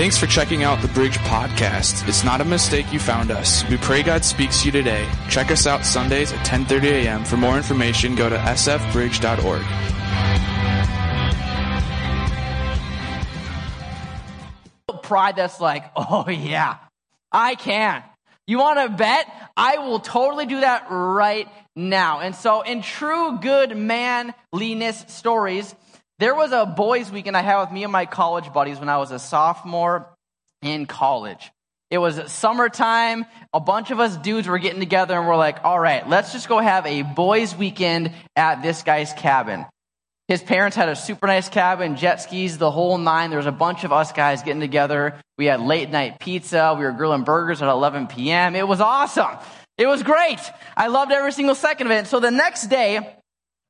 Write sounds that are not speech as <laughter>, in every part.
Thanks for checking out the Bridge Podcast. It's not a mistake you found us. We pray God speaks to you today. Check us out Sundays at 10:30 a.m. For more information, go to sfbridge.org. Pride that's like, oh yeah, I can. You want to bet? I will totally do that right now. And so, in true good manliness stories, there was a boys' weekend I had with me and my college buddies when I was a sophomore in college. It was summertime. A bunch of us dudes were getting together and we're like, all right, let's just go have a boys' weekend at this guy's cabin. His parents had a super nice cabin, jet skis, the whole nine. There was a bunch of us guys getting together. We had late night pizza. We were grilling burgers at 11 p.m. It was awesome. It was great. I loved every single second of it. So the next day,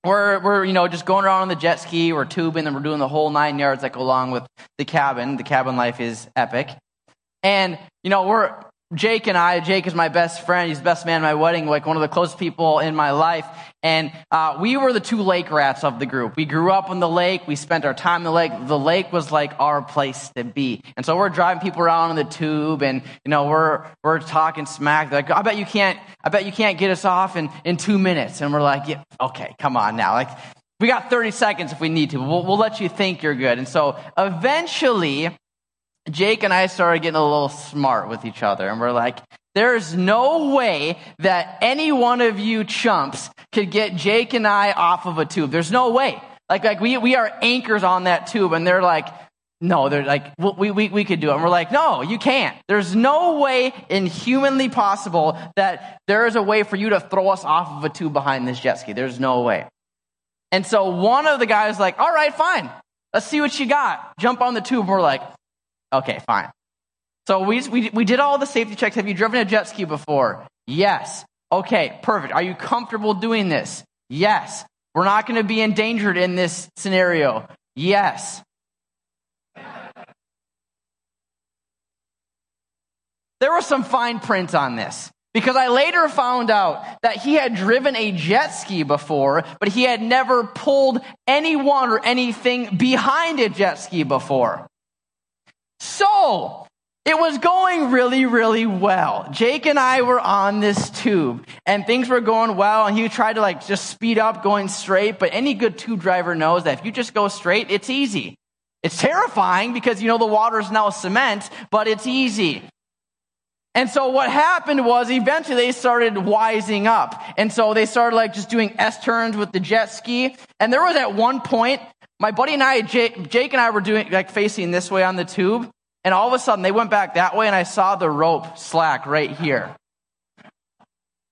we're, we're, you know, just going around on the jet ski, we're tubing, and we're doing the whole nine yards that go along with the cabin. The cabin life is epic. And, you know, we're, Jake and I, Jake is my best friend. He's the best man at my wedding, like one of the closest people in my life. And uh, we were the two lake rats of the group. We grew up on the lake. We spent our time in the lake. The lake was like our place to be. And so we're driving people around in the tube, and you know we're we're talking smack. Like, I bet you can't. I bet you can't get us off in in two minutes. And we're like, yeah, okay, come on now. Like, we got 30 seconds if we need to. We'll, we'll let you think you're good. And so eventually, Jake and I started getting a little smart with each other, and we're like, there's no way that any one of you chumps could get Jake and I off of a tube. There's no way. Like, like we, we are anchors on that tube, and they're like, no, they're like, we, we, we could do it. And we're like, no, you can't. There's no way in humanly possible that there is a way for you to throw us off of a tube behind this jet ski. There's no way. And so one of the guys like, all right, fine. Let's see what you got. Jump on the tube. We're like, Okay, fine. So we, we, we did all the safety checks. Have you driven a jet ski before? Yes. Okay, perfect. Are you comfortable doing this? Yes. We're not going to be endangered in this scenario. Yes. There was some fine print on this because I later found out that he had driven a jet ski before, but he had never pulled anyone or anything behind a jet ski before. So, it was going really, really well. Jake and I were on this tube and things were going well and he tried to like just speed up going straight. But any good tube driver knows that if you just go straight, it's easy. It's terrifying because you know the water is now cement, but it's easy. And so what happened was eventually they started wising up. And so they started like just doing S turns with the jet ski. And there was at one point my buddy and I, Jake, Jake and I were doing like facing this way on the tube, and all of a sudden they went back that way, and I saw the rope slack right here.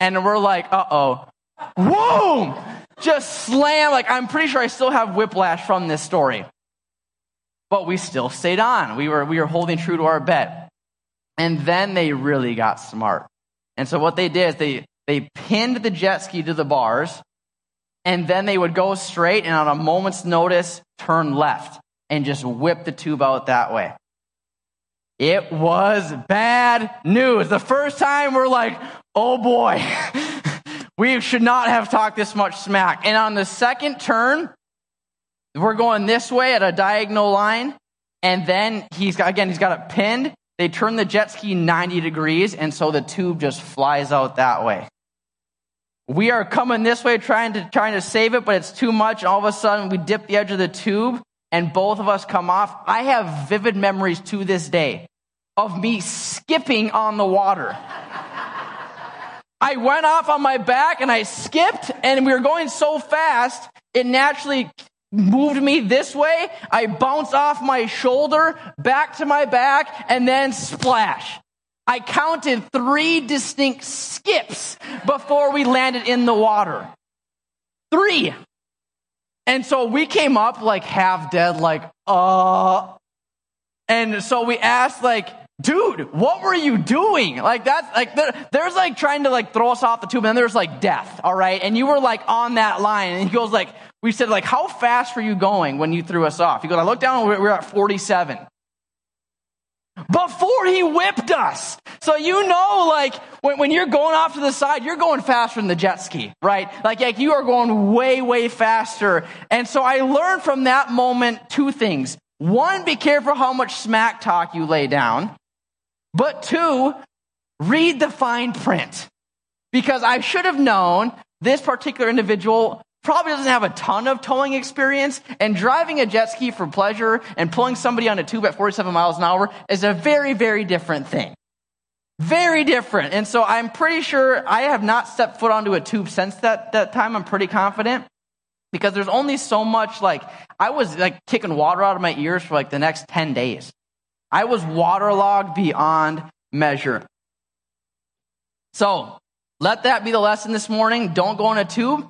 And we're like, uh oh. Boom! Just slam. Like, I'm pretty sure I still have whiplash from this story. But we still stayed on. We were, we were holding true to our bet. And then they really got smart. And so what they did is they, they pinned the jet ski to the bars and then they would go straight and on a moment's notice turn left and just whip the tube out that way. It was bad news. The first time we're like, oh boy, <laughs> we should not have talked this much smack. And on the second turn, we're going this way at a diagonal line. And then he's got, again, he's got it pinned. They turn the jet ski 90 degrees. And so the tube just flies out that way. We are coming this way trying to, trying to save it, but it's too much. And All of a sudden we dip the edge of the tube and both of us come off. I have vivid memories to this day of me skipping on the water. I went off on my back and I skipped and we were going so fast, it naturally moved me this way. I bounced off my shoulder, back to my back, and then splash. I counted three distinct skips before we landed in the water. Three. And so we came up like half dead, like, uh, and so we asked like, dude, what were you doing? Like that's like, there, there's like trying to like throw us off the tube and then there's like death. All right. And you were like on that line and he goes like, we said like, how fast were you going when you threw us off? He goes, I looked down we we're at 47 before he whipped us. So you know, like, when, when, you're going off to the side, you're going faster than the jet ski, right? Like, like, you are going way, way faster. And so I learned from that moment two things. One, be careful how much smack talk you lay down. But two, read the fine print. Because I should have known this particular individual probably doesn't have a ton of towing experience, and driving a jet ski for pleasure and pulling somebody on a tube at 47 miles an hour is a very, very different thing. Very different. And so I'm pretty sure I have not stepped foot onto a tube since that, that time. I'm pretty confident because there's only so much like I was like kicking water out of my ears for like the next 10 days. I was waterlogged beyond measure. So let that be the lesson this morning. Don't go on a tube.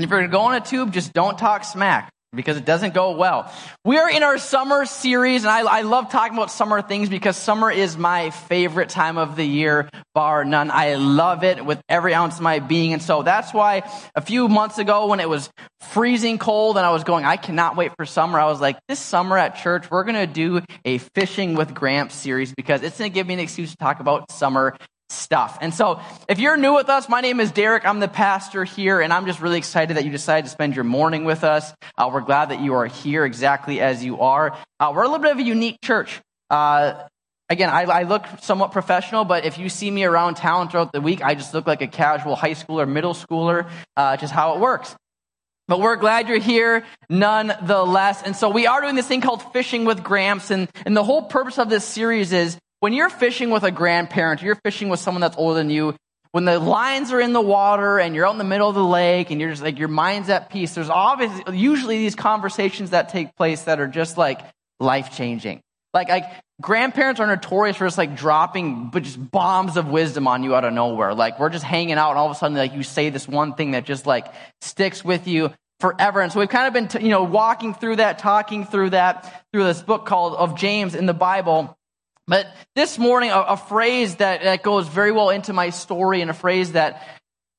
And if you're going to go on a tube, just don't talk smack because it doesn't go well. We are in our summer series, and I, I, love talking about summer things because summer is my favorite time of the year, bar none. I love it with every ounce of my being. And so that's why a few months ago when it was freezing cold and I was going, I cannot wait for summer, I was like, this summer at church, we're going to do a fishing with Gramps series because it's going to give me an excuse to talk about summer stuff. And so, if you're new with us, my name is Derek. I'm the pastor here, and I'm just really excited that you decided to spend your morning with us. Uh, we're glad that you are here exactly as you are. Uh, we're a little bit of a unique church. Uh, again, I, I, look somewhat professional, but if you see me around town throughout the week, I just look like a casual high schooler, middle schooler, uh, just how it works. But we're glad you're here nonetheless. And so we are doing this thing called Fishing with Gramps. And, and the whole purpose of this series is when you're fishing with a grandparent, you're fishing with someone that's older than you, when the lines are in the water and you're out in the middle of the lake and you're just like, your mind's at peace, there's obviously, usually these conversations that take place that are just like life changing. Like, like grandparents are notorious for just like dropping but just bombs of wisdom on you out of nowhere. Like we're just hanging out and all of a sudden like you say this one thing that just like sticks with you forever. And so we've kind of been, t- you know, walking through that, talking through that, through this book called of James in the Bible. But this morning, a, a phrase that, that goes very well into my story and a phrase that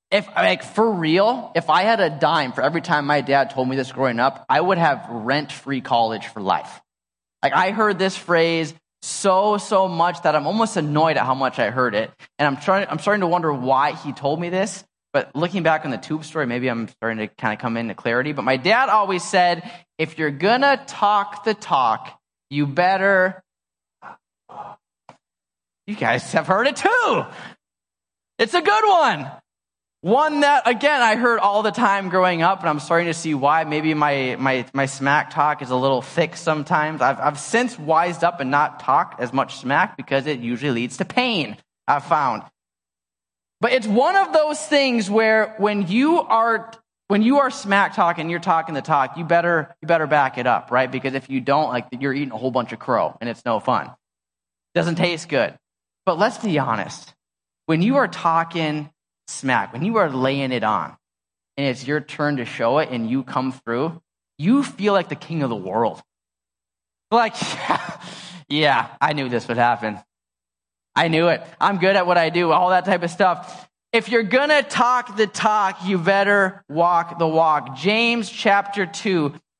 if like for real, if I had a dime for every time my dad told me this growing up, I would have rent free college for life. Like I heard this phrase so, so much that I'm almost annoyed at how much I heard it. And I'm trying, I'm starting to wonder why he told me this. But looking back on the tube story, maybe I'm starting to kind of come into clarity. But my dad always said, if you're gonna talk the talk, you better you guys have heard it too. It's a good one. One that, again, I heard all the time growing up, and I'm starting to see why. Maybe my, my, my smack talk is a little thick sometimes. I've, I've since wised up and not talk as much smack because it usually leads to pain, I've found. But it's one of those things where when you are when you are smack talking, you're talking the talk, you better you better back it up, right? Because if you don't, like you're eating a whole bunch of crow and it's no fun. Doesn't taste good. But let's be honest. When you are talking smack, when you are laying it on, and it's your turn to show it and you come through, you feel like the king of the world. Like, <laughs> yeah, I knew this would happen. I knew it. I'm good at what I do, all that type of stuff. If you're gonna talk the talk, you better walk the walk. James chapter 2.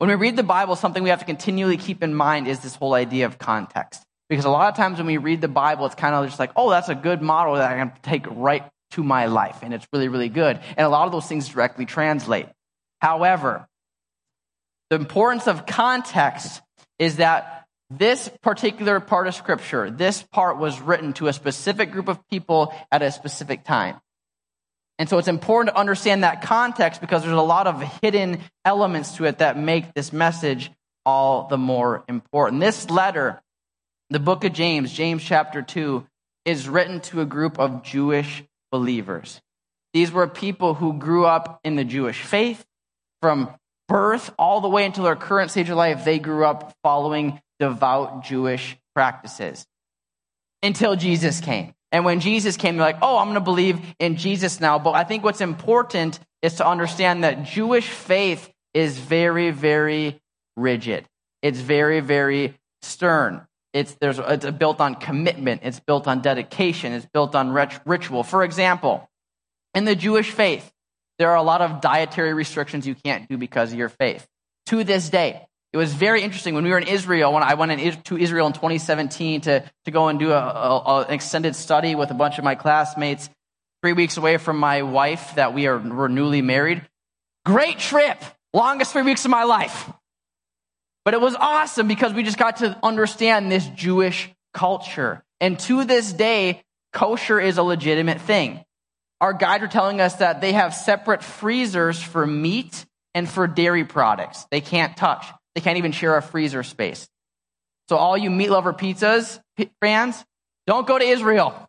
When we read the Bible, something we have to continually keep in mind is this whole idea of context. Because a lot of times when we read the Bible, it's kind of just like, oh, that's a good model that I can take right to my life. And it's really, really good. And a lot of those things directly translate. However, the importance of context is that this particular part of Scripture, this part was written to a specific group of people at a specific time. And so it's important to understand that context because there's a lot of hidden elements to it that make this message all the more important. This letter the book of James, James chapter 2, is written to a group of Jewish believers. These were people who grew up in the Jewish faith from birth all the way until their current stage of life. They grew up following devout Jewish practices until Jesus came. And when Jesus came, they're like, oh, I'm going to believe in Jesus now. But I think what's important is to understand that Jewish faith is very, very rigid. It's very, very stern. It's, there's, it's built on commitment. It's built on dedication. It's built on rit- ritual. For example, in the Jewish faith, there are a lot of dietary restrictions you can't do because of your faith. To this day, it was very interesting when we were in Israel, when I went in, to Israel in 2017 to, to go and do a, a, an extended study with a bunch of my classmates, three weeks away from my wife that we are, were newly married. Great trip. Longest three weeks of my life. But it was awesome because we just got to understand this Jewish culture. And to this day, kosher is a legitimate thing. Our guides are telling us that they have separate freezers for meat and for dairy products. They can't touch. They can't even share a freezer space. So all you meat lover pizzas fans, don't go to Israel.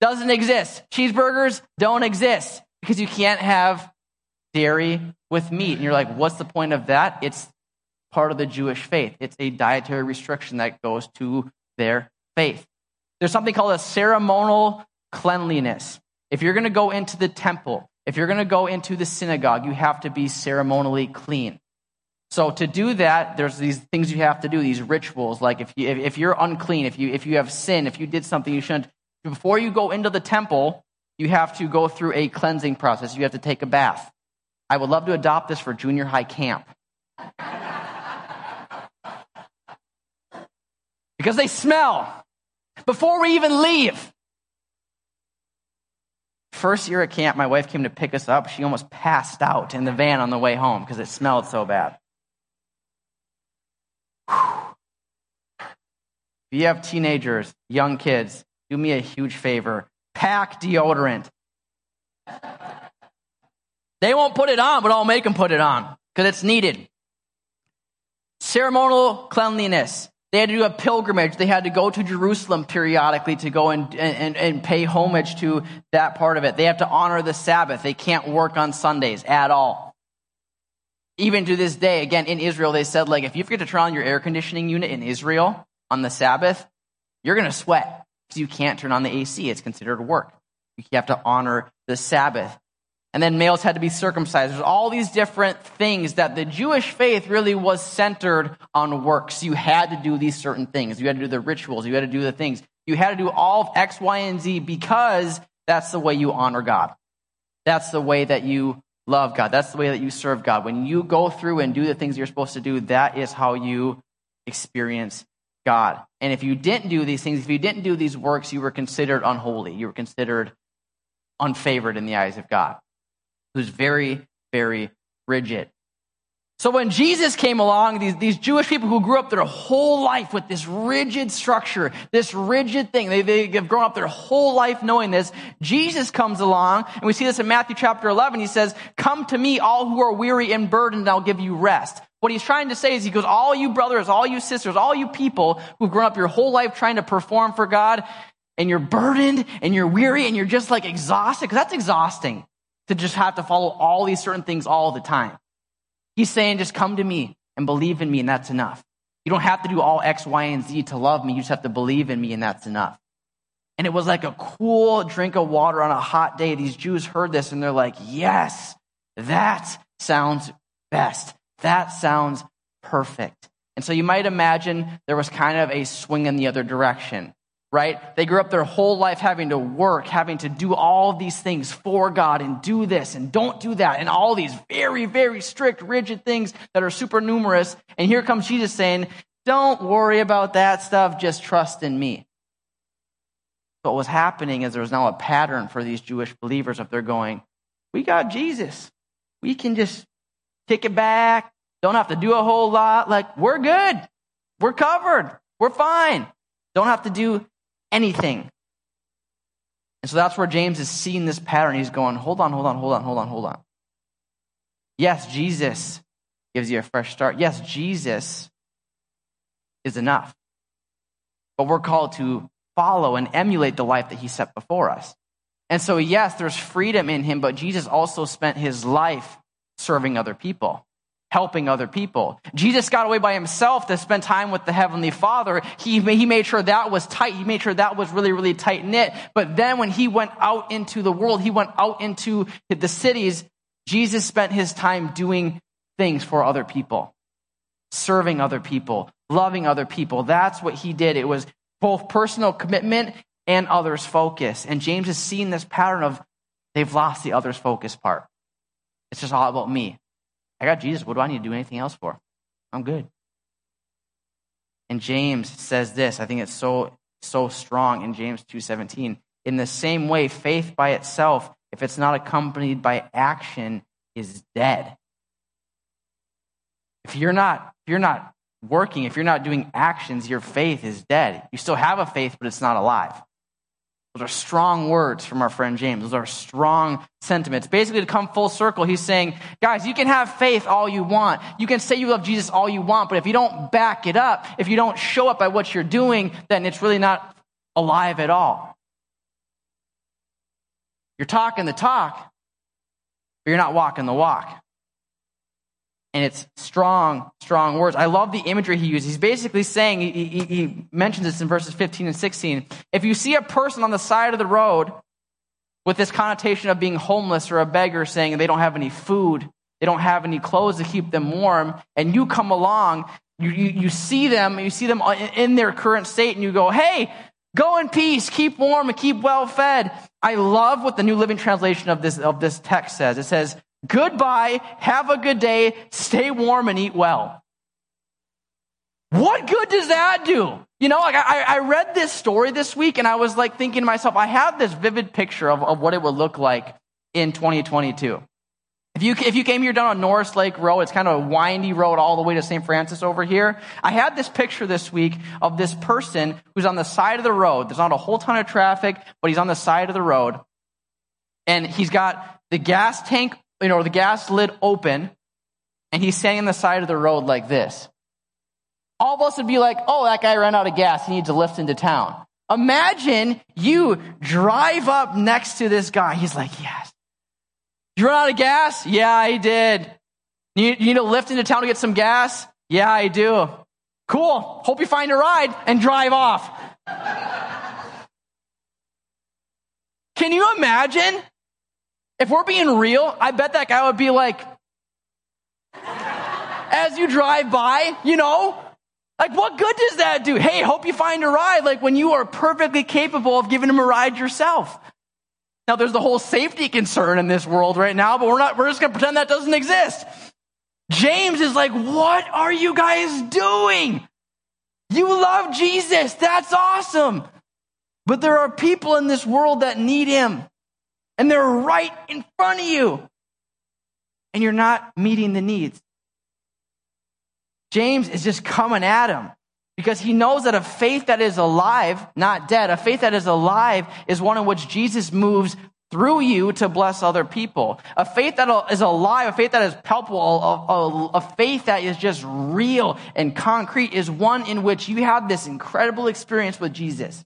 Doesn't exist. Cheeseburgers don't exist because you can't have dairy with meat. And you're like, what's the point of that? It's part of the Jewish faith. It's a dietary restriction that goes to their faith. There's something called a ceremonial cleanliness. If you're going to go into the temple, if you're going to go into the synagogue, you have to be ceremonially clean. So to do that, there's these things you have to do, these rituals. Like if, you, if you're unclean, if you, if you have sin, if you did something you shouldn't, before you go into the temple, you have to go through a cleansing process. You have to take a bath. I would love to adopt this for junior high camp. <laughs> because they smell before we even leave. First year at camp, my wife came to pick us up. She almost passed out in the van on the way home because it smelled so bad. If you have teenagers, young kids, do me a huge favor. Pack deodorant. They won't put it on, but I'll make them put it on because it's needed. Ceremonial cleanliness. They had to do a pilgrimage. They had to go to Jerusalem periodically to go and, and, and pay homage to that part of it. They have to honor the Sabbath. They can't work on Sundays at all. Even to this day, again, in Israel, they said, like, if you forget to turn on your air conditioning unit in Israel on the Sabbath, you're going to sweat because you can't turn on the AC. It's considered work. You have to honor the Sabbath and then males had to be circumcised. There's all these different things that the Jewish faith really was centered on works. You had to do these certain things. You had to do the rituals. You had to do the things. You had to do all of X, Y, and Z because that's the way you honor God. That's the way that you love God. That's the way that you serve God. When you go through and do the things you're supposed to do, that is how you experience God. And if you didn't do these things, if you didn't do these works, you were considered unholy. You were considered unfavored in the eyes of God who's very, very rigid. So when Jesus came along, these, these Jewish people who grew up their whole life with this rigid structure, this rigid thing, they, they have grown up their whole life knowing this. Jesus comes along, and we see this in Matthew chapter 11. He says, come to me, all who are weary and burdened, and I'll give you rest. What he's trying to say is he goes, all you brothers, all you sisters, all you people who've grown up your whole life trying to perform for God, and you're burdened, and you're weary, and you're just like exhausted, because that's exhausting to just have to follow all these certain things all the time. He's saying, just come to me and believe in me, and that's enough. You don't have to do all X, Y, and Z to love me. You just have to believe in me, and that's enough. And it was like a cool drink of water on a hot day. These Jews heard this and they're like, yes, that sounds best. That sounds perfect. And so you might imagine there was kind of a swing in the other direction right? They grew up their whole life having to work, having to do all these things for God and do this and don't do that and all these very, very strict, rigid things that are super numerous. And here comes Jesus saying, don't worry about that stuff, just trust in me. What was happening is there was now a pattern for these Jewish believers of they're going, we got Jesus. We can just kick it back. Don't have to do a whole lot. Like, we're good. We're covered. We're fine. Don't have to do anything. And so that's where James is seeing this pattern. He's going, hold on, hold on, hold on, hold on, hold on. Yes, Jesus gives you a fresh start. Yes, Jesus is enough. But we're called to follow and emulate the life that he set before us. And so, yes, there's freedom in him, but Jesus also spent his life serving other people helping other people. Jesus got away by himself to spend time with the Heavenly Father. He, he made sure that was tight. He made sure that was really, really tight knit. But then when he went out into the world, he went out into the cities, Jesus spent his time doing things for other people, serving other people, loving other people. That's what he did. It was both personal commitment and others focus. And James is seeing this pattern of they've lost the others focus part. It's just all about me. I got Jesus. What do I need to do anything else for? I'm good. And James says this. I think it's so so strong in James 2:17. In the same way, faith by itself, if it's not accompanied by action, is dead. If you're not if you're not working, if you're not doing actions, your faith is dead. You still have a faith, but it's not alive. Those are strong words from our friend James. Those are strong sentiments. Basically, to come full circle, he's saying, guys, you can have faith all you want. You can say you love Jesus all you want, but if you don't back it up, if you don't show up by what you're doing, then it's really not alive at all. You're talking the talk, but you're not walking the walk and it's strong, strong words. I love the imagery he uses. He's basically saying, he, he, he, mentions this in verses 15 and 16. If you see a person on the side of the road with this connotation of being homeless or a beggar, saying they don't have any food, they don't have any clothes to keep them warm, and you come along, you, you, you see them, you see them in their current state, and you go, hey, go in peace, keep warm, and keep well fed. I love what the New Living Translation of this, of this text says. It says, Goodbye. Have a good day. Stay warm and eat well. What good does that do? You know, like I, I read this story this week and I was like thinking to myself, I have this vivid picture of, of what it would look like in 2022. If you, if you came here down on Norris Lake Road, it's kind of a windy road all the way to St. Francis over here. I had this picture this week of this person who's on the side of the road. There's not a whole ton of traffic, but he's on the side of the road. And he's got the gas tank you know, the gas lid open, and he's standing on the side of the road like this. All of us would be like, oh, that guy ran out of gas. He needs a lift into town. Imagine you drive up next to this guy. He's like, yes. You run out of gas? Yeah, I did. You, you need a lift into town to get some gas? Yeah, I do. Cool. Hope you find a ride and drive off. Can you imagine? If we're being real, I bet that guy would be like, as you drive by, you know, like what good does that do? Hey, hope you find a ride. Like when you are perfectly capable of giving him a ride yourself. Now there's the whole safety concern in this world right now, but we're not, we're just going to pretend that doesn't exist. James is like, what are you guys doing? You love Jesus. That's awesome. But there are people in this world that need him and they're right in front of you, and you're not meeting the needs. James is just coming at him because he knows that a faith that is alive, not dead, a faith that is alive is one in which Jesus moves through you to bless other people. A faith that is alive, a faith that is palpable, a, a, a, faith that is just real and concrete is one in which you have this incredible experience with Jesus.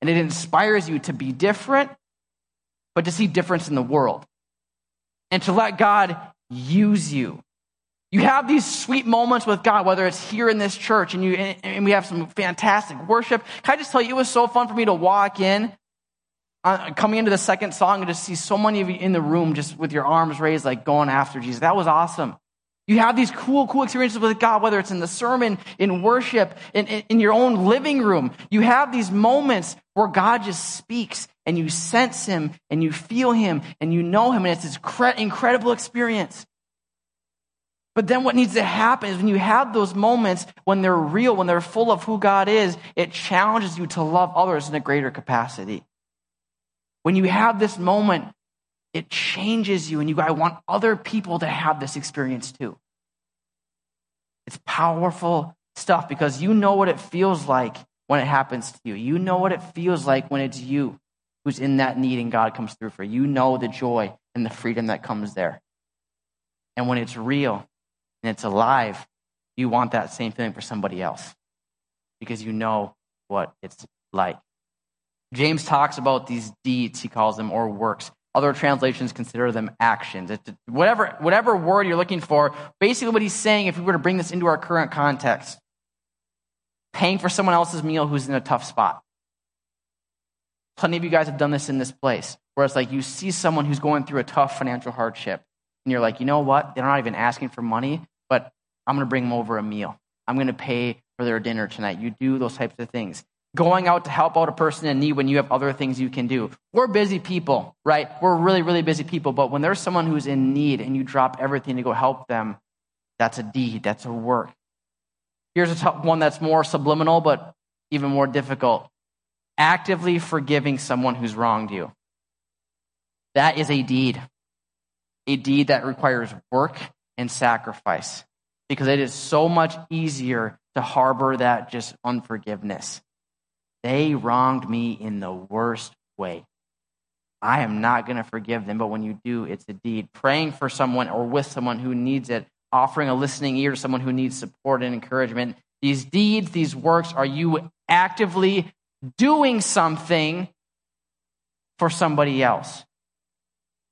And it inspires you to be different but to see difference in the world and to let God use you. You have these sweet moments with God, whether it's here in this church and you and we have some fantastic worship. Can I just tell you, it was so fun for me to walk in, uh, coming into the second song, and just see so many of you in the room just with your arms raised, like going after Jesus. That was awesome. You have these cool, cool experiences with God, whether it's in the sermon, in worship, in, in, in your own living room. You have these moments where God just speaks and you sense him and you feel him and you know him and it's this incredible experience. But then what needs to happen is when you have those moments, when they're real, when they're full of who God is, it challenges you to love others in a greater capacity. When you have this moment, it changes you and you I want other people to have this experience too. It's powerful stuff because you know what it feels like when it happens to you. You know what it feels like when it's you who's in that need and God comes through for you. You know the joy and the freedom that comes there. And when it's real and it's alive, you want that same feeling for somebody else because you know what it's like. James talks about these deeds, he calls them, or works. Other translations consider them actions. Whatever, whatever word you're looking for, basically what he's saying, if we were to bring this into our current context, paying for someone else's meal who's in a tough spot. Plenty of you guys have done this in this place, where it's like you see someone who's going through a tough financial hardship, and you're like, you know what? They're not even asking for money, but I'm going to bring them over a meal. I'm going to pay for their dinner tonight. You do those types of things. Going out to help out a person in need when you have other things you can do. We're busy people, right? We're really, really busy people. But when there's someone who's in need and you drop everything to go help them, that's a deed, that's a work. Here's a one that's more subliminal, but even more difficult actively forgiving someone who's wronged you. That is a deed, a deed that requires work and sacrifice because it is so much easier to harbor that just unforgiveness. They wronged me in the worst way. I am not going to forgive them, but when you do, it's a deed. Praying for someone or with someone who needs it, offering a listening ear to someone who needs support and encouragement. These deeds, these works, are you actively doing something for somebody else?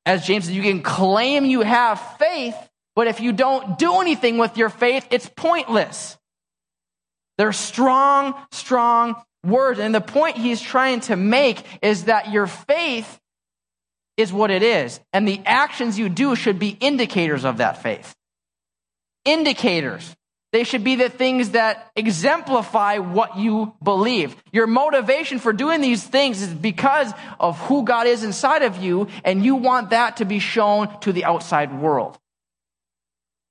As James says, you can claim you have faith, but if you don't do anything with your faith, it's pointless. They're strong, strong words. And the point he's trying to make is that your faith is what it is. And the actions you do should be indicators of that faith indicators. They should be the things that exemplify what you believe. Your motivation for doing these things is because of who God is inside of you, and you want that to be shown to the outside world.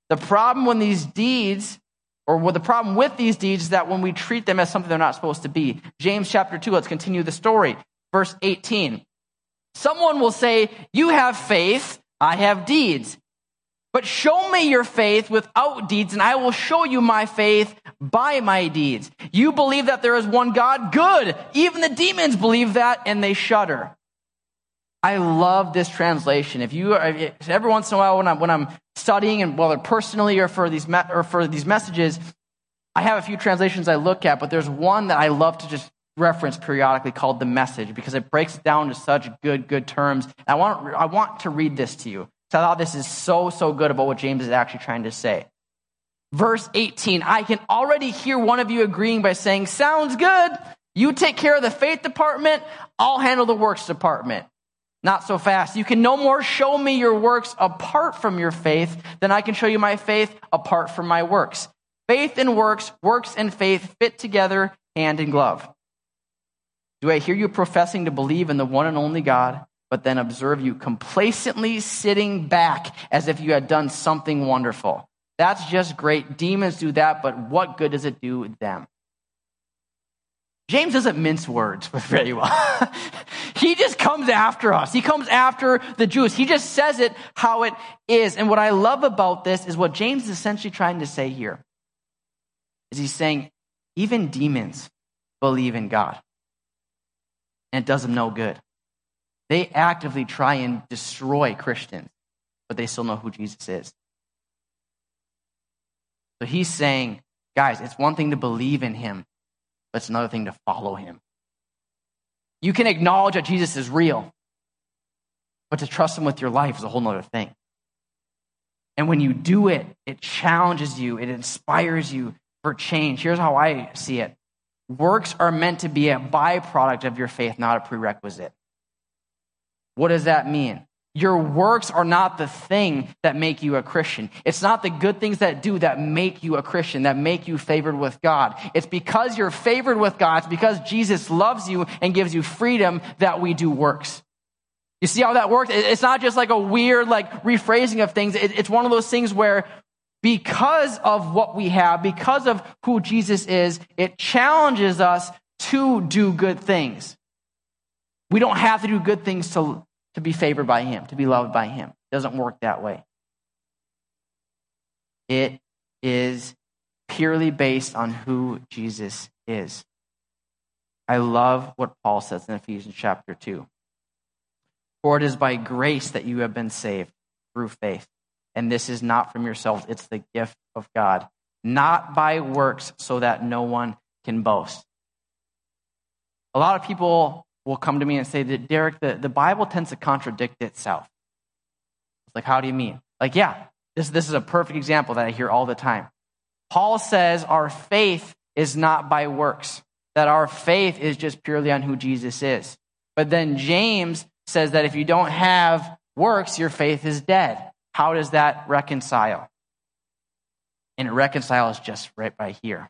The problem when these deeds, or the problem with these deeds is that when we treat them as something they're not supposed to be. James chapter 2, let's continue the story. Verse 18. Someone will say, You have faith, I have deeds. But show me your faith without deeds, and I will show you my faith by my deeds. You believe that there is one God? Good. Even the demons believe that, and they shudder. I love this translation. If you, every once in a while, when I'm, when I'm studying, and whether personally or for these or for these messages, I have a few translations I look at, but there's one that I love to just reference periodically called the Message because it breaks down to such good, good terms. I want, I want to read this to you. So I thought this is so, so good about what James is actually trying to say. Verse 18, I can already hear one of you agreeing by saying, Sounds good. You take care of the faith department, I'll handle the works department. Not so fast. You can no more show me your works apart from your faith than I can show you my faith apart from my works. Faith and works, works and faith fit together hand in glove. Do I hear you professing to believe in the one and only God? But then observe you complacently sitting back as if you had done something wonderful. That's just great. Demons do that, but what good does it do them? James doesn't mince words <laughs> very well. <laughs> he just comes after us. He comes after the Jews. He just says it how it is. And what I love about this is what James is essentially trying to say here. Is he's saying even demons believe in God. And it does them no good. They actively try and destroy Christians, but they still know who Jesus is. So he's saying, guys, it's one thing to believe in him, but it's another thing to follow him. You can acknowledge that Jesus is real, but to trust him with your life is a whole other thing. And when you do it, it challenges you, it inspires you for change. Here's how I see it works are meant to be a byproduct of your faith, not a prerequisite. What does that mean? Your works are not the thing that make you a Christian. It's not the good things that do that make you a Christian, that make you favored with God. It's because you're favored with God, it's because Jesus loves you and gives you freedom that we do works. You see how that works? It's not just like a weird, like rephrasing of things. It's one of those things where because of what we have, because of who Jesus is, it challenges us to do good things. We don't have to do good things to to be favored by Him, to be loved by Him. It doesn't work that way. It is purely based on who Jesus is. I love what Paul says in Ephesians chapter 2. For it is by grace that you have been saved through faith. And this is not from yourselves, it's the gift of God, not by works, so that no one can boast. A lot of people will come to me and say that, Derek, the, the Bible tends to contradict itself. It's like, how do you mean? Like, yeah, this, this is a perfect example that I hear all the time. Paul says our faith is not by works, that our faith is just purely on who Jesus is. But then James says that if you don't have works, your faith is dead. How does that reconcile? And it reconciles just right by here.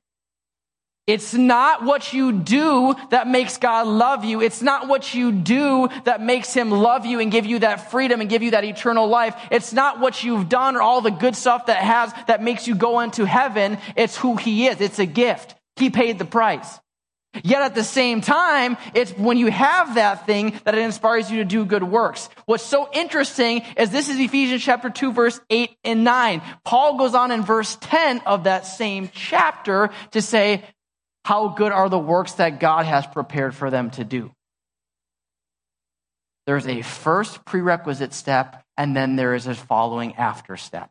It's not what you do that makes God love you. It's not what you do that makes him love you and give you that freedom and give you that eternal life. It's not what you've done or all the good stuff that has, that makes you go into heaven. It's who he is. It's a gift. He paid the price. Yet at the same time, it's when you have that thing that it inspires you to do good works. What's so interesting is this is Ephesians chapter 2 verse 8 and 9. Paul goes on in verse 10 of that same chapter to say, how good are the works that God has prepared for them to do? There's a first prerequisite step, and then there is a following after step.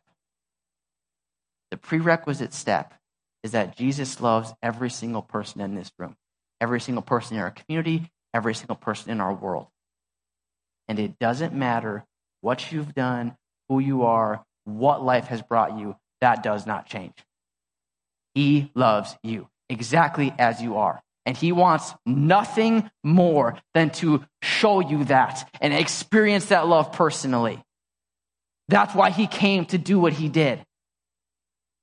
The prerequisite step is that Jesus loves every single person in this room, every single person in our community, every single person in our world. And it doesn't matter what you've done, who you are, what life has brought you, that does not change. He loves you exactly as you are. And he wants nothing more than to show you that and experience that love personally. That's why he came to do what he did.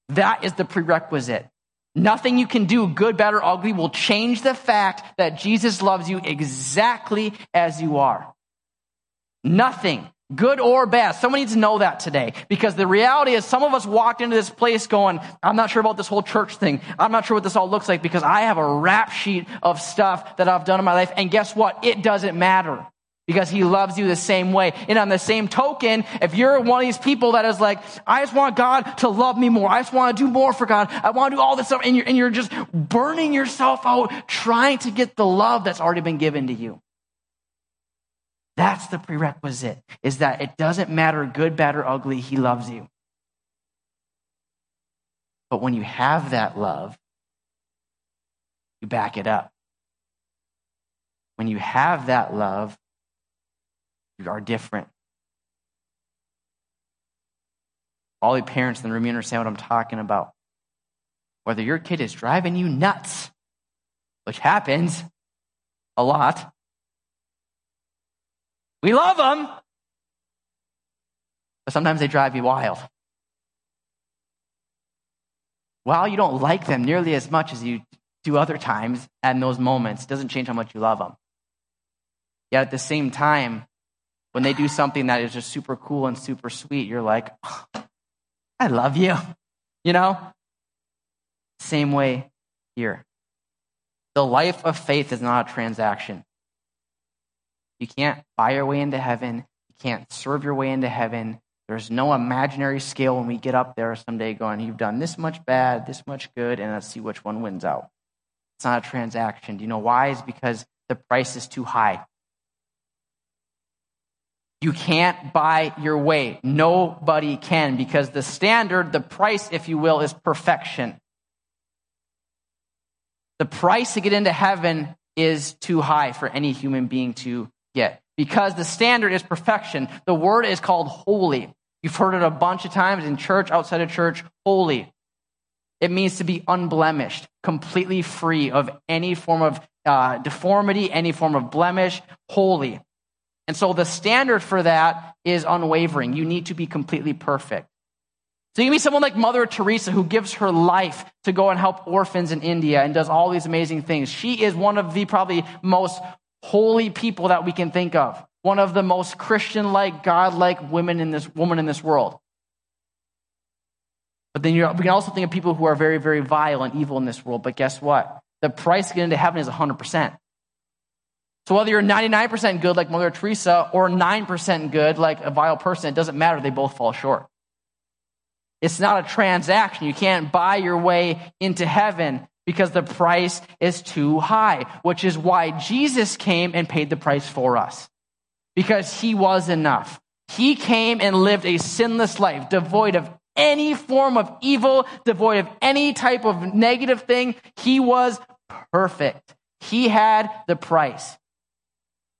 That is the prerequisite. Nothing you can do, good, bad, or ugly, will change the fact that Jesus loves you exactly as you are. Nothing. Good or bad. Someone needs to know that today because the reality is some of us walked into this place going, I'm not sure about this whole church thing. I'm not sure what this all looks like because I have a rap sheet of stuff that I've done in my life. And guess what? It doesn't matter because he loves you the same way. And on the same token, if you're one of these people that is like, I just want God to love me more. I just want to do more for God. I want to do all this stuff. And you're, and you're just burning yourself out trying to get the love that's already been given to you. That's the prerequisite, is that it doesn't matter good, bad, or ugly, he loves you. But when you have that love, you back it up. When you have that love, you are different. All the parents in the room, understand what I'm talking about. Whether your kid is driving you nuts, which happens a lot, we love them, but sometimes they drive you wild. While you don't like them nearly as much as you do other times and those moments, doesn't change how much you love them. Yet at the same time, when they do something that is just super cool and super sweet, you're like, oh, I love you. You know? Same way here. The life of faith is not a transaction. You can't buy your way into heaven. You can't serve your way into heaven. There's no imaginary scale when we get up there someday going, You've done this much bad, this much good, and let's see which one wins out. It's not a transaction. Do you know why? It's because the price is too high. You can't buy your way. Nobody can because the standard, the price, if you will, is perfection. The price to get into heaven is too high for any human being to get because the standard is perfection. The word is called holy. You've heard it a bunch of times in church, outside of church, holy. It means to be unblemished, completely free of any form of uh, deformity, any form of blemish, holy. And so the standard for that is unwavering. You need to be completely perfect. So you can be someone like Mother Teresa who gives her life to go and help orphans in India and does all these amazing things. She is one of the probably most holy people that we can think of. One of the most Christian like, God like women in this woman in this world. But then we can also think of people who are very, very vile and evil in this world. But guess what? The price to get into heaven is 100%. So whether you're 99% good like Mother Teresa or 9% good like a vile person, it doesn't matter. They both fall short. It's not a transaction. You can't buy your way into heaven because the price is too high, which is why Jesus came and paid the price for us. Because he was enough. He came and lived a sinless life, devoid of any form of evil, devoid of any type of negative thing. He was perfect. He had the price.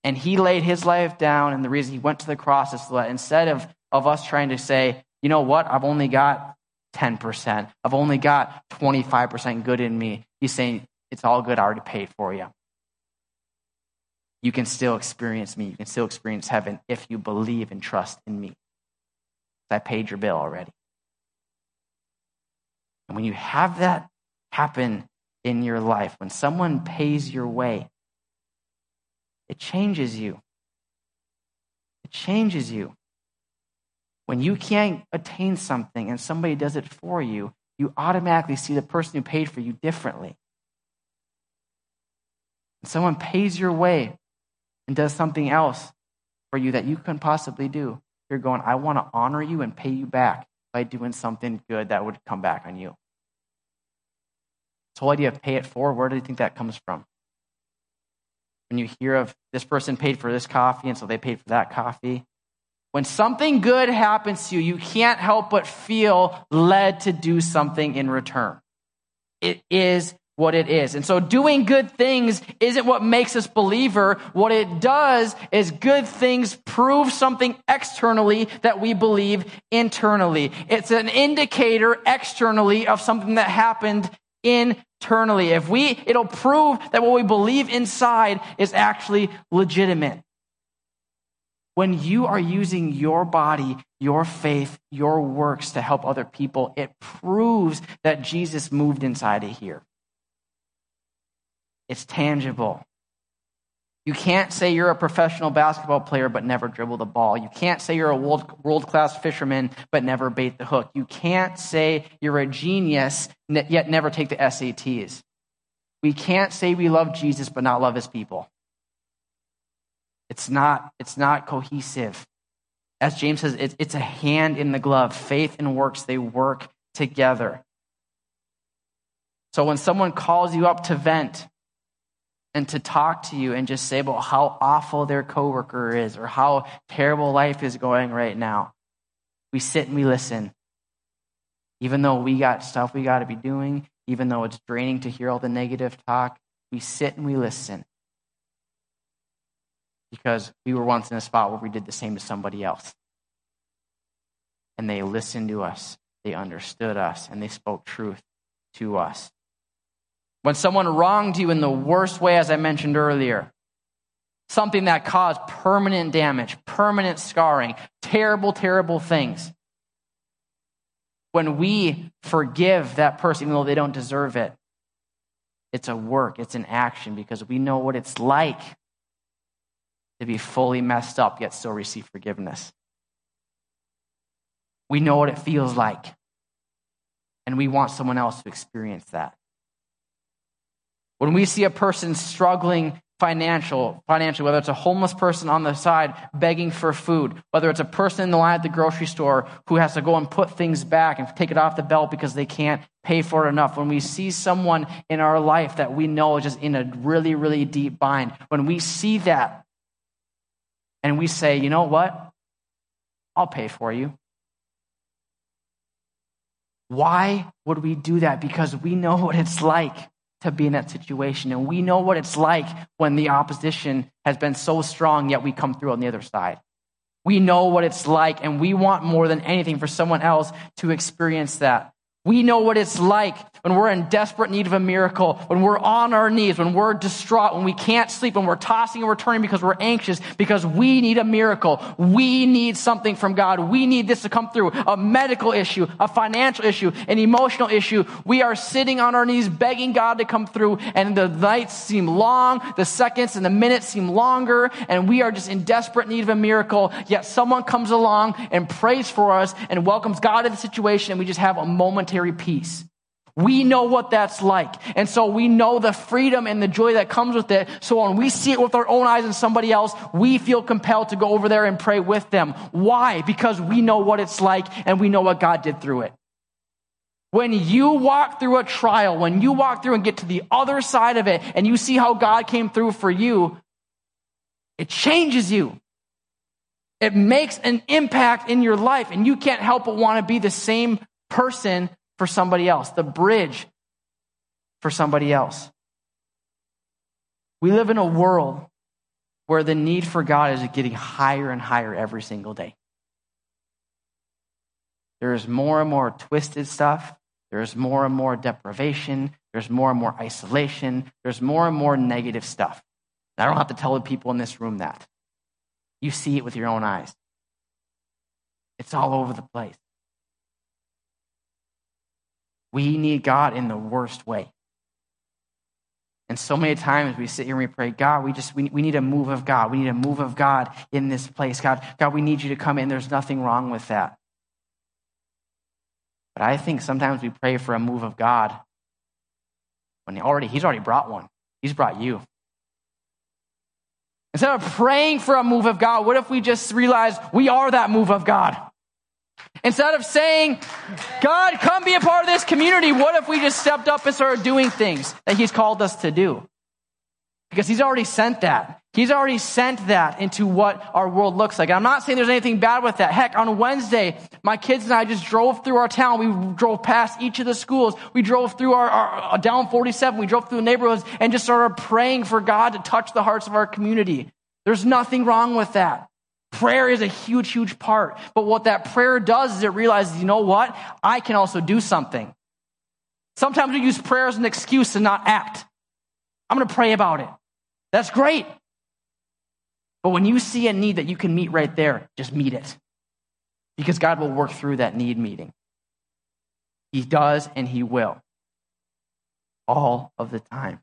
And he laid his life down. And the reason he went to the cross is so that instead of, of us trying to say, you know what, I've only got 10%. I've only got 25% good in me. He's saying, it's all good. I already paid for you. You can still experience me. You can still experience heaven if you believe and trust in me. I paid your bill already. And when you have that happen, in your life. When someone pays your way, it changes you. It changes you. When you can't attain something and somebody does it for you, you automatically see the person who paid for you differently. When someone pays your way and does something else for you that you couldn't possibly do, you're going, I want to honor you and pay you back by doing something good that would come back on you. This whole idea of pay it forward, where do you think that comes from? When you hear of this person paid for this coffee and so they paid for that coffee. When something good happens to you, you can't help but feel led to do something in return. It is what it is. And so doing good things isn't what makes us believer. What it does is good things prove something externally that we believe internally. It's an indicator externally of something that happened internally. If we, it'll prove that what we believe inside is actually legitimate. When you are using your body, your faith, your works to help other people, it proves that Jesus moved inside of here. It's tangible. You can't say you're a professional basketball player but never dribble the ball. You can't say you're a world, class fisherman but never bait the hook. You can't say you're a genius yet never take the SATs. We can't say we love Jesus but not love his people. It's not, it's not cohesive. As James says, it's, it's a hand in the glove. Faith and works, they work together. So when someone calls you up to vent, and to talk to you and just say about how awful their coworker is or how terrible life is going right now. We sit and we listen. Even though we got stuff we got to be doing, even though it's draining to hear all the negative talk, we sit and we listen. Because we were once in a spot where we did the same to somebody else. And they listened to us, they understood us, and they spoke truth to us. When someone wronged you in the worst way, as I mentioned earlier, something that caused permanent damage, permanent scarring, terrible, terrible things. When we forgive that person, even though they don't deserve it, it's a work, it's an action because we know what it's like to be fully messed up yet still receive forgiveness. We know what it feels like, and we want someone else to experience that. When we see a person struggling financial, financially, whether it's a homeless person on the side begging for food, whether it's a person in the line at the grocery store who has to go and put things back and take it off the belt because they can't pay for it enough. When we see someone in our life that we know is just in a really, really deep bind, when we see that and we say, you know what? I'll pay for you. Why would we do that? Because we know what it's like to be in that situation. And we know what it's like when the opposition has been so strong, yet we come through on the other side. We know what it's like, and we want more than anything for someone else to experience that. We know what it's like when we're in desperate need of a miracle, when we're on our knees, when we're distraught, when we can't sleep, when we're tossing and we're turning because we're anxious, because we need a miracle. We need something from God. We need this to come through. A medical issue, a financial issue, an emotional issue. We are sitting on our knees begging God to come through, and the nights seem long, the seconds and the minutes seem longer, and we are just in desperate need of a miracle. Yet someone comes along and prays for us and welcomes God to the situation, and we just have a momentary momentary peace. We know what that's like. And so we know the freedom and the joy that comes with it. So when we see it with our own eyes and somebody else, we feel compelled to go over there and pray with them. Why? Because we know what it's like and we know what God did through it. When you walk through a trial, when you walk through and get to the other side of it and you see how God came through for you, it changes you. It makes an impact in your life and you can't help but want to be the same person for somebody else, the bridge for somebody else. We live in a world where the need for God is getting higher and higher every single day. There's more and more twisted stuff. There's more and more deprivation. There's more and more isolation. There's more and more negative stuff. And I don't have to tell the people in this room that. You see it with your own eyes. It's all over the place. We need God in the worst way. And so many times we sit here and we pray, God, we just, we, we need a move of God. We need a move of God in this place. God, God, we need you to come in. There's nothing wrong with that. But I think sometimes we pray for a move of God when he already, he's already brought one. He's brought you. Instead of praying for a move of God, what if we just realize we are that move of God? Instead of saying, God, come be a part of this community, what if we just stepped up and started doing things that He's called us to do? Because He's already sent that. He's already sent that into what our world looks like. I'm not saying there's anything bad with that. Heck, on Wednesday, my kids and I just drove through our town. We drove past each of the schools. We drove through our, our uh, down 47. We drove through the neighborhoods and just started praying for God to touch the hearts of our community. There's nothing wrong with that. Prayer is a huge, huge part. But what that prayer does is it realizes, you know what? I can also do something. Sometimes we use prayer as an excuse to not act. I'm going to pray about it. That's great. But when you see a need that you can meet right there, just meet it. Because God will work through that need meeting. He does and He will. All of the time.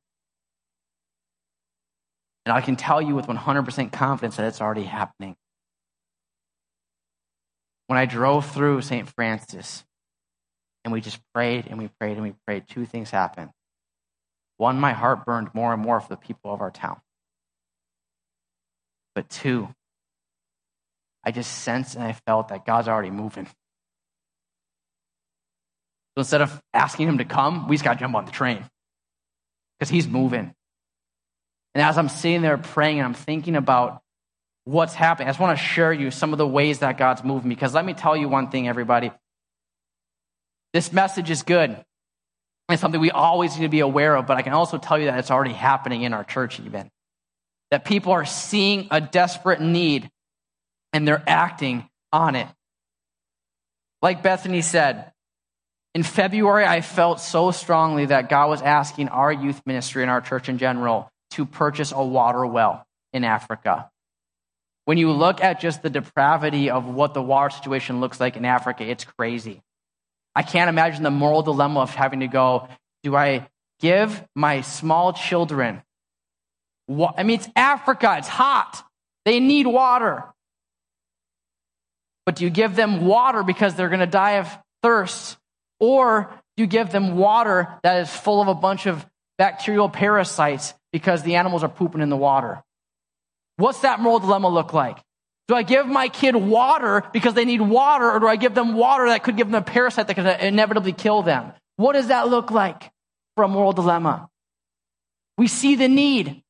And I can tell you with 100% confidence that it's already happening. When I drove through St. Francis and we just prayed and we prayed and we prayed, two things happened. One, my heart burned more and more for the people of our town. But two, I just sensed and I felt that God's already moving. So instead of asking him to come, we just got to jump on the train because he's moving. And as I'm sitting there praying and I'm thinking about what's happening. I just want to share you some of the ways that God's moving because let me tell you one thing, everybody. This message is good. It's something we always need to be aware of, but I can also tell you that it's already happening in our church, even. That people are seeing a desperate need and they're acting on it. Like Bethany said, in February, I felt so strongly that God was asking our youth ministry and our church in general to purchase a water well in Africa. When you look at just the depravity of what the water situation looks like in Africa, it's crazy. I can't imagine the moral dilemma of having to go, do I give my small children? I mean, it's Africa, it's hot. They need water. But do you give them water because they're going to die of thirst? Or do you give them water that is full of a bunch of bacterial parasites because the animals are pooping in the water? What's that moral dilemma look like? Do I give my kid water because they need water, or do I give them water that could give them a parasite that could inevitably kill them? What does that look like for a moral dilemma? We see the need.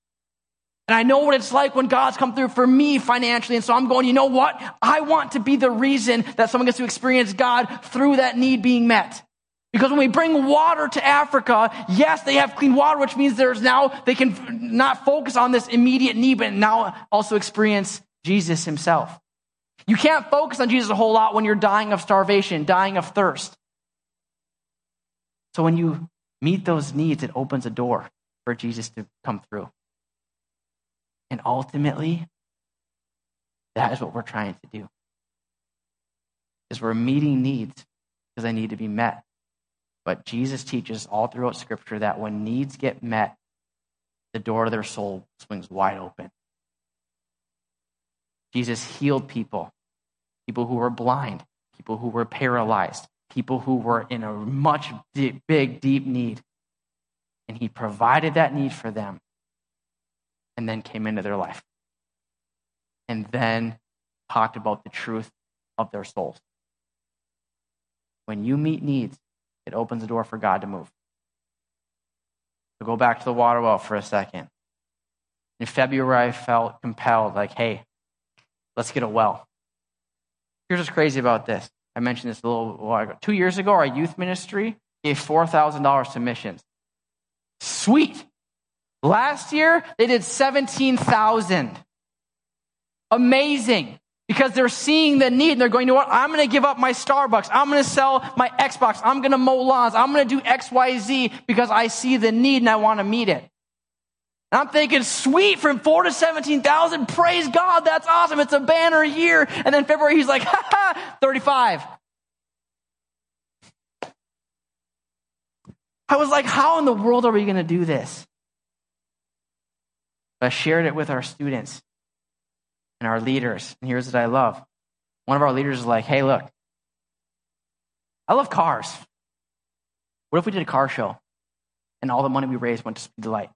And I know what it's like when God's come through for me financially. And so I'm going, you know what? I want to be the reason that someone gets to experience God through that need being met. Because when we bring water to Africa, yes, they have clean water, which means there's now, they can not focus on this immediate need, but now also experience Jesus himself. You can't focus on Jesus a whole lot when you're dying of starvation, dying of thirst. So when you meet those needs, it opens a door for Jesus to come through. And ultimately, that is what we're trying to do. Is we're meeting needs because they need to be met. But Jesus teaches all throughout Scripture that when needs get met, the door to their soul swings wide open. Jesus healed people, people who were blind, people who were paralyzed, people who were in a much deep, big, deep need. And he provided that need for them and then came into their life. And then talked about the truth of their souls. When you meet needs, it opens the door for God to move. So go back to the water well for a second. In February, I felt compelled, like, hey, let's get a well. Here's what's crazy about this. I mentioned this a little while ago. Two years ago, our youth ministry gave $4,000 to missions. Sweet. Last year, they did 17,000. Amazing because they're seeing the need and they're going, you know what? I'm going to give up my Starbucks. I'm going to sell my Xbox. I'm going to mow lawns. I'm going to do X, Y, Z because I see the need and I want to meet it. And I'm thinking, sweet, from four to 17,000. Praise God. That's awesome. It's a banner year. And then February, he's like, <laughs> ha ha, 35. I was like, how in the world are we going to do this? I shared it with our students and our leaders. And here's what I love. One of our leaders is like, hey, look, I love cars. What if we did a car show and all the money we raised went to Speed the Light?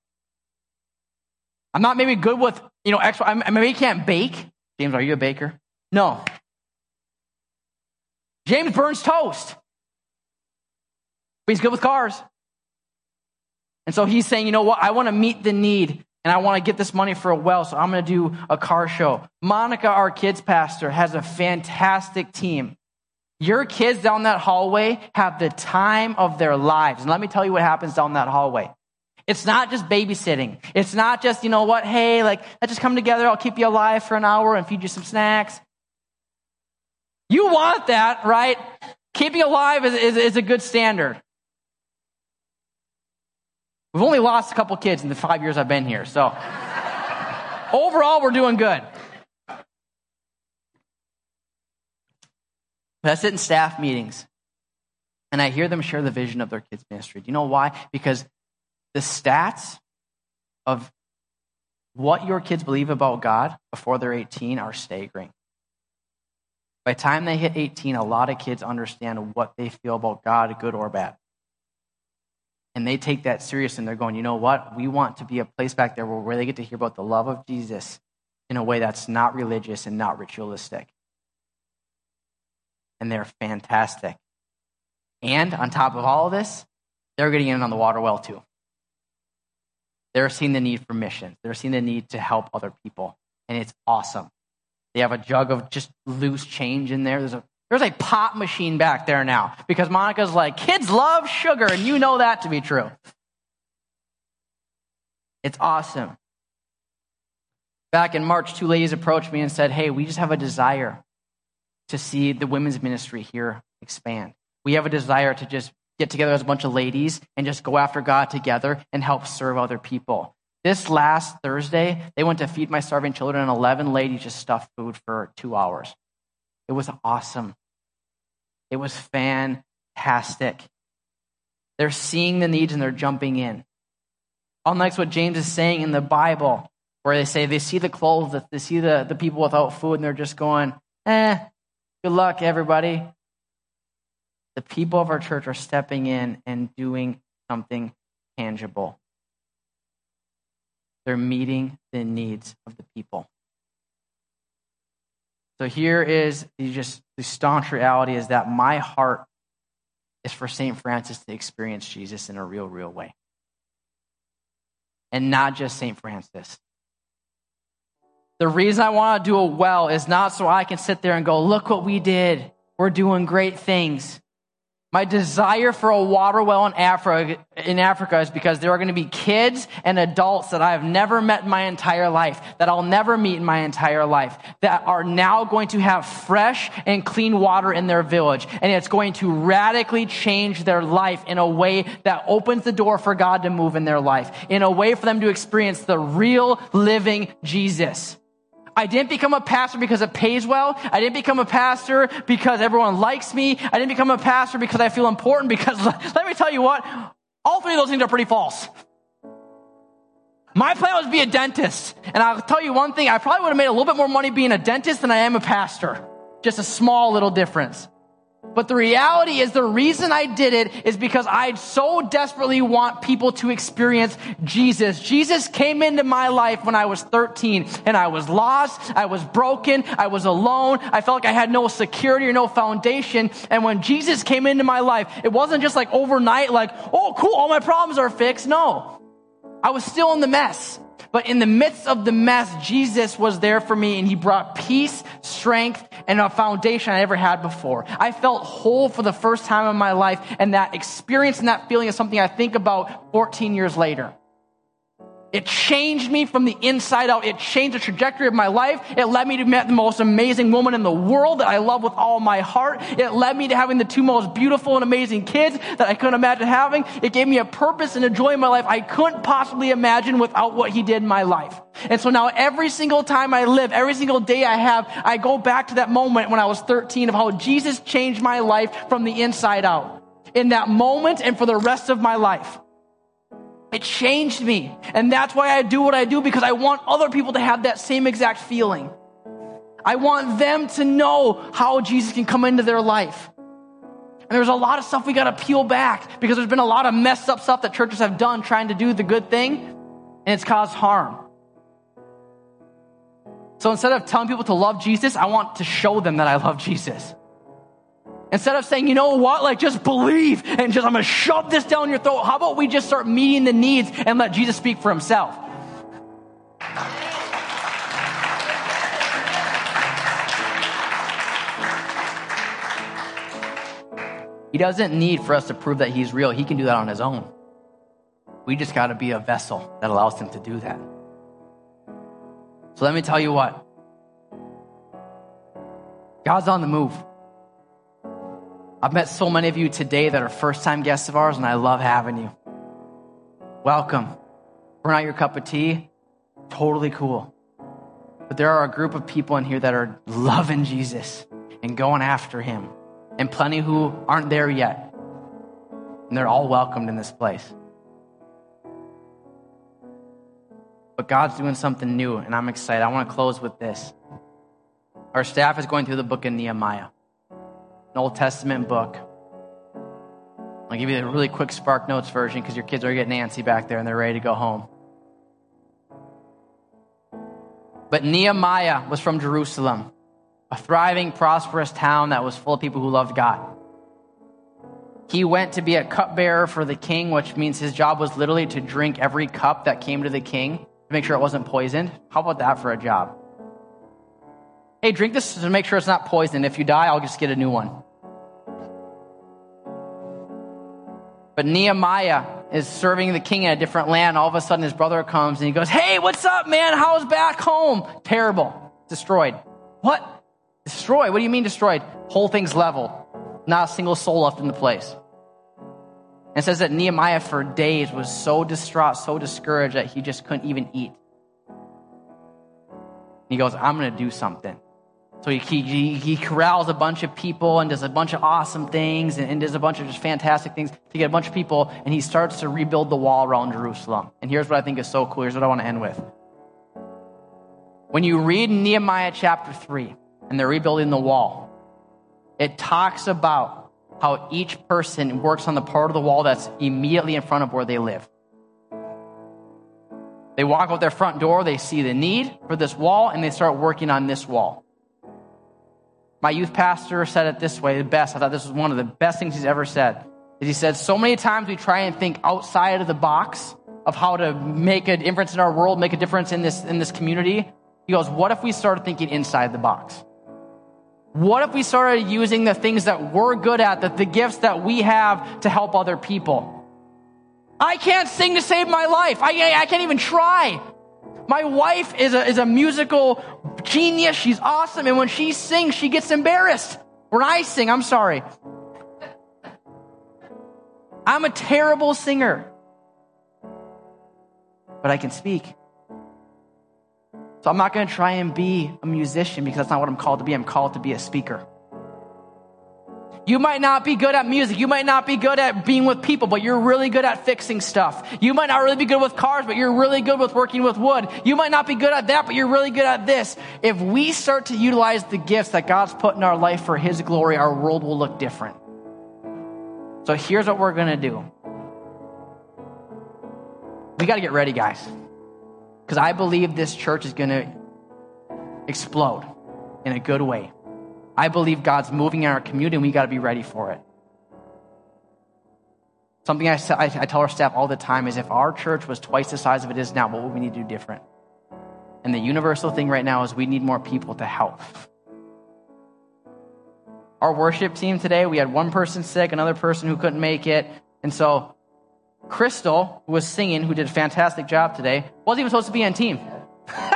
I'm not maybe good with, you know, I maybe can't bake. James, are you a baker? No. James burns toast. But he's good with cars. And so he's saying, you know what? I want to meet the need and I want to get this money for a well, so I'm going to do a car show. Monica, our kids pastor, has a fantastic team. Your kids down that hallway have the time of their lives. And let me tell you what happens down that hallway. It's not just babysitting. It's not just, you know what, hey, like, let's just come together. I'll keep you alive for an hour and feed you some snacks. You want that, right? Keeping alive is, is, is a good standard. We've only lost a couple kids in the five years I've been here. So overall, we're doing good. But I sit in staff meetings and I hear them share the vision of their kids' ministry. Do you know why? Because the stats of what your kids believe about God before they're 18 are staggering. By the time they hit 18, a lot of kids understand what they feel about God, good or bad and they take that serious and they're going, you know what? We want to be a place back there where, they get to hear about the love of Jesus in a way that's not religious and not ritualistic. And they're fantastic. And on top of all of this, they're getting in on the water well too. They're seeing the need for missions. They're seeing the need to help other people. And it's awesome. They have a jug of just loose change in there. There's a there's a pop machine back there now because Monica's like, kids love sugar, and you know that to be true. It's awesome. Back in March, two ladies approached me and said, Hey, we just have a desire to see the women's ministry here expand. We have a desire to just get together as a bunch of ladies and just go after God together and help serve other people. This last Thursday, they went to feed my starving children, and 11 ladies just stuffed food for two hours. It was awesome. It was fantastic. They're seeing the needs and they're jumping in. Unlike what James is saying in the Bible, where they say they see the clothes, they see the, the people without food, and they're just going, eh, good luck, everybody. The people of our church are stepping in and doing something tangible. They're meeting the needs of the people. So here is the just the staunch reality is that my heart is for St. Francis to experience Jesus in a real, real way. And not just St. Francis. The reason I want to do it well is not so I can sit there and go, look what we did. We're doing great things. My desire for a water well in Africa, in Africa is because there are going to be kids and adults that I have never met in my entire life, that I'll never meet in my entire life, that are now going to have fresh and clean water in their village. And it's going to radically change their life in a way that opens the door for God to move in their life, in a way for them to experience the real living Jesus. I didn't become a pastor because it pays well. I didn't become a pastor because everyone likes me. I didn't become a pastor because I feel important because <laughs> let me tell you what, all three of those things are pretty false. My plan was to be a dentist. And I'll tell you one thing, I probably would have made a little bit more money being a dentist than I am a pastor. Just a small little difference. But the reality is the reason I did it is because I so desperately want people to experience Jesus. Jesus came into my life when I was 13 and I was lost. I was broken. I was alone. I felt like I had no security or no foundation. And when Jesus came into my life, it wasn't just like overnight, like, oh, cool, all my problems are fixed. No. I was still in the mess. But in the midst of the mess, Jesus was there for me and he brought peace, strength, and a foundation I never had before. I felt whole for the first time in my life and that experience and that feeling is something I think about 14 years later. It changed me from the inside out. It changed the trajectory of my life. It led me to meet the most amazing woman in the world that I love with all my heart. It led me to having the two most beautiful and amazing kids that I couldn't imagine having. It gave me a purpose and a joy in my life I couldn't possibly imagine without what he did in my life. And so now every single time I live, every single day I have, I go back to that moment when I was 13 of how Jesus changed my life from the inside out. In that moment and for the rest of my life. It changed me. And that's why I do what I do because I want other people to have that same exact feeling. I want them to know how Jesus can come into their life. And there's a lot of stuff we got to peel back because there's been a lot of messed up stuff that churches have done trying to do the good thing, and it's caused harm. So instead of telling people to love Jesus, I want to show them that I love Jesus. Instead of saying, you know what, like just believe and just, I'm going to shove this down your throat. How about we just start meeting the needs and let Jesus speak for himself? He doesn't need for us to prove that he's real. He can do that on his own. We just got to be a vessel that allows him to do that. So let me tell you what God's on the move. I've met so many of you today that are first time guests of ours, and I love having you. Welcome. We're not your cup of tea. Totally cool. But there are a group of people in here that are loving Jesus and going after him, and plenty who aren't there yet. And they're all welcomed in this place. But God's doing something new, and I'm excited. I want to close with this. Our staff is going through the book of Nehemiah an Old Testament book. I'll give you a really quick Spark Notes version because your kids are getting antsy back there and they're ready to go home. But Nehemiah was from Jerusalem, a thriving, prosperous town that was full of people who loved God. He went to be a cupbearer for the king, which means his job was literally to drink every cup that came to the king to make sure it wasn't poisoned. How about that for a job? Hey, drink this to make sure it's not poisoned. If you die, I'll just get a new one. But Nehemiah is serving the king in a different land. All of a sudden, his brother comes and he goes, Hey, what's up, man? How's back home? Terrible. Destroyed. What? Destroyed? What do you mean destroyed? Whole thing's leveled. Not a single soul left in the place. And says that Nehemiah for days was so distraught, so discouraged that he just couldn't even eat. He goes, I'm going to do something. So he, he, he corrals a bunch of people and does a bunch of awesome things and, and does a bunch of just fantastic things to get a bunch of people, and he starts to rebuild the wall around Jerusalem. And here's what I think is so cool. Here's what I want to end with. When you read Nehemiah chapter 3, and they're rebuilding the wall, it talks about how each person works on the part of the wall that's immediately in front of where they live. They walk out their front door, they see the need for this wall, and they start working on this wall. My youth pastor said it this way, the best. I thought this was one of the best things he's ever said. Is he said, so many times we try and think outside of the box of how to make a difference in our world, make a difference in this, in this community. He goes, what if we started thinking inside the box? What if we started using the things that we're good at, the, the gifts that we have to help other people? I can't sing to save my life. I, I can't even try. My wife is a, is a musical genius. She's awesome. And when she sings, she gets embarrassed. When I sing, I'm sorry. I'm a terrible singer, but I can speak. So I'm not going to try and be a musician because that's not what I'm called to be. I'm called to be a speaker. You might not be good at music. You might not be good at being with people, but you're really good at fixing stuff. You might not really be good with cars, but you're really good with working with wood. You might not be good at that, but you're really good at this. If we start to utilize the gifts that God's put in our life for His glory, our world will look different. So here's what we're going to do. We got to get ready, guys. Because I believe this church is going to explode in a good way. I believe God's moving in our community and we got to be ready for it. Something I, I, tell our staff all the time is if our church was twice the size of it is now, what would we need to do different? And the universal thing right now is we need more people to help. Our worship team today, we had one person sick, another person who couldn't make it. And so Crystal, who was singing, who did a fantastic job today, wasn't even supposed to be on team. <laughs>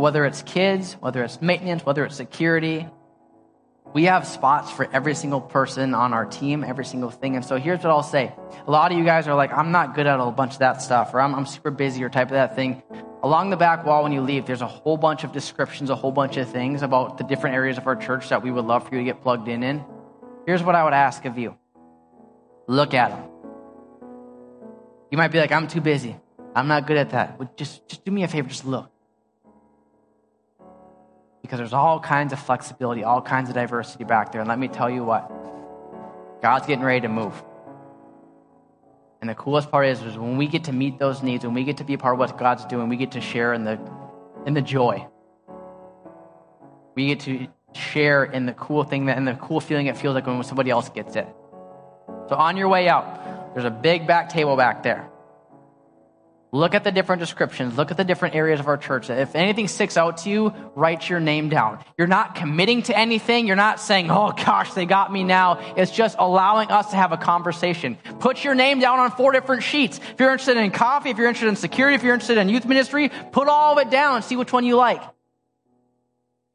whether it's kids, whether it's maintenance, whether it's security, we have spots for every single person on our team, every single thing. And so here's what I'll say. A lot of you guys are like, I'm not good at a bunch of that stuff, or I'm, I'm super busy, or type of that thing. Along the back wall, when you leave, there's a whole bunch of descriptions, a whole bunch of things about the different areas of our church that we would love for you to get plugged in in. Here's what I would ask of you look at them. You might be like, I'm too busy. I'm not good at that. But just, just do me a favor, just look. Because there's all kinds of flexibility, all kinds of diversity back there. And let me tell you what God's getting ready to move. And the coolest part is, is when we get to meet those needs, when we get to be a part of what God's doing, we get to share in the, in the joy. We get to share in the cool thing that, and the cool feeling it feels like when somebody else gets it. So on your way out, there's a big back table back there. Look at the different descriptions. Look at the different areas of our church. If anything sticks out to you, write your name down. You're not committing to anything. You're not saying, oh gosh, they got me now. It's just allowing us to have a conversation. Put your name down on four different sheets. If you're interested in coffee, if you're interested in security, if you're interested in youth ministry, put all of it down and see which one you like.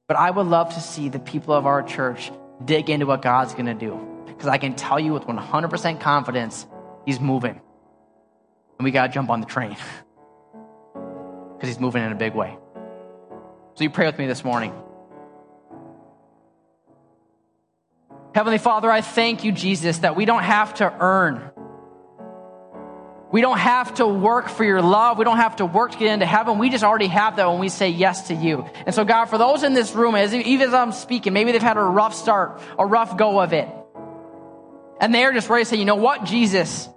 But I would love to see the people of our church dig into what God's going to do. Because I can tell you with 100% confidence, He's moving. And we got to jump on the train <laughs> because he's moving in a big way. So you pray with me this morning. Heavenly Father, I thank you, Jesus, that we don't have to earn. We don't have to work for your love. We don't have to work to get into heaven. We just already have that when we say yes to you. And so, God, for those in this room, as even as I'm speaking, maybe they've had a rough start, a rough go of it. And they're just ready to say, you know what, Jesus,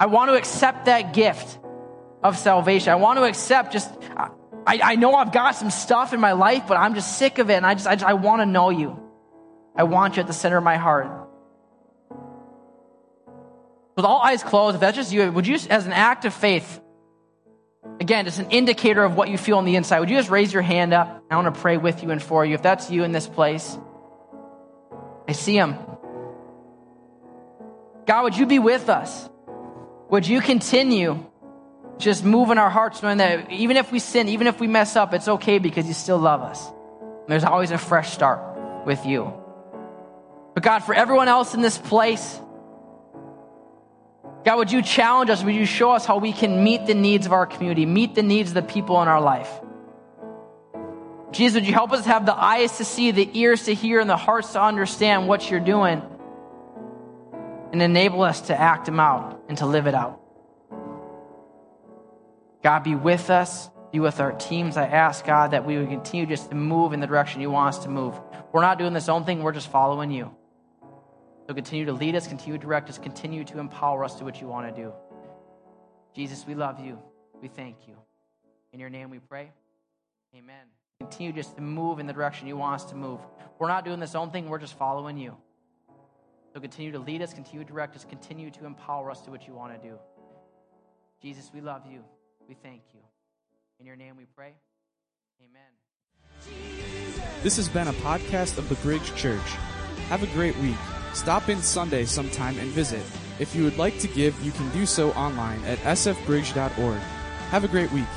I want to accept that gift of salvation. I want to accept just, I, I know I've got some stuff in my life, but I'm just sick of it. And I just, I, just, I want to know you. I want you at the center of my heart. With all eyes closed, if that's just you, would you, as an act of faith, again, just an indicator of what you feel on the inside, would you just raise your hand up? I want to pray with you and for you. If that's you in this place, I see him. God, would you be with us? Would you continue just moving our hearts, knowing that even if we sin, even if we mess up, it's okay because you still love us. And there's always a fresh start with you. But God, for everyone else in this place, God, would you challenge us? Would you show us how we can meet the needs of our community, meet the needs of the people in our life? Jesus, would you help us have the eyes to see, the ears to hear, and the hearts to understand what you're doing? And enable us to act them out and to live it out. God, be with us, be with our teams. I ask, God, that we would continue just to move in the direction you want us to move. We're not doing this own thing, we're just following you. So continue to lead us, continue to direct us, continue to empower us to what you want to do. Jesus, we love you. We thank you. In your name we pray. Amen. Continue just to move in the direction you want us to move. We're not doing this own thing, we're just following you. So continue to lead us, continue to direct us, continue to empower us to what you want to do. Jesus, we love you. We thank you. In your name we pray. Amen. This has been a podcast of the Bridge Church. Have a great week. Stop in Sunday sometime and visit. If you would like to give, you can do so online at sfbridge.org. Have a great week.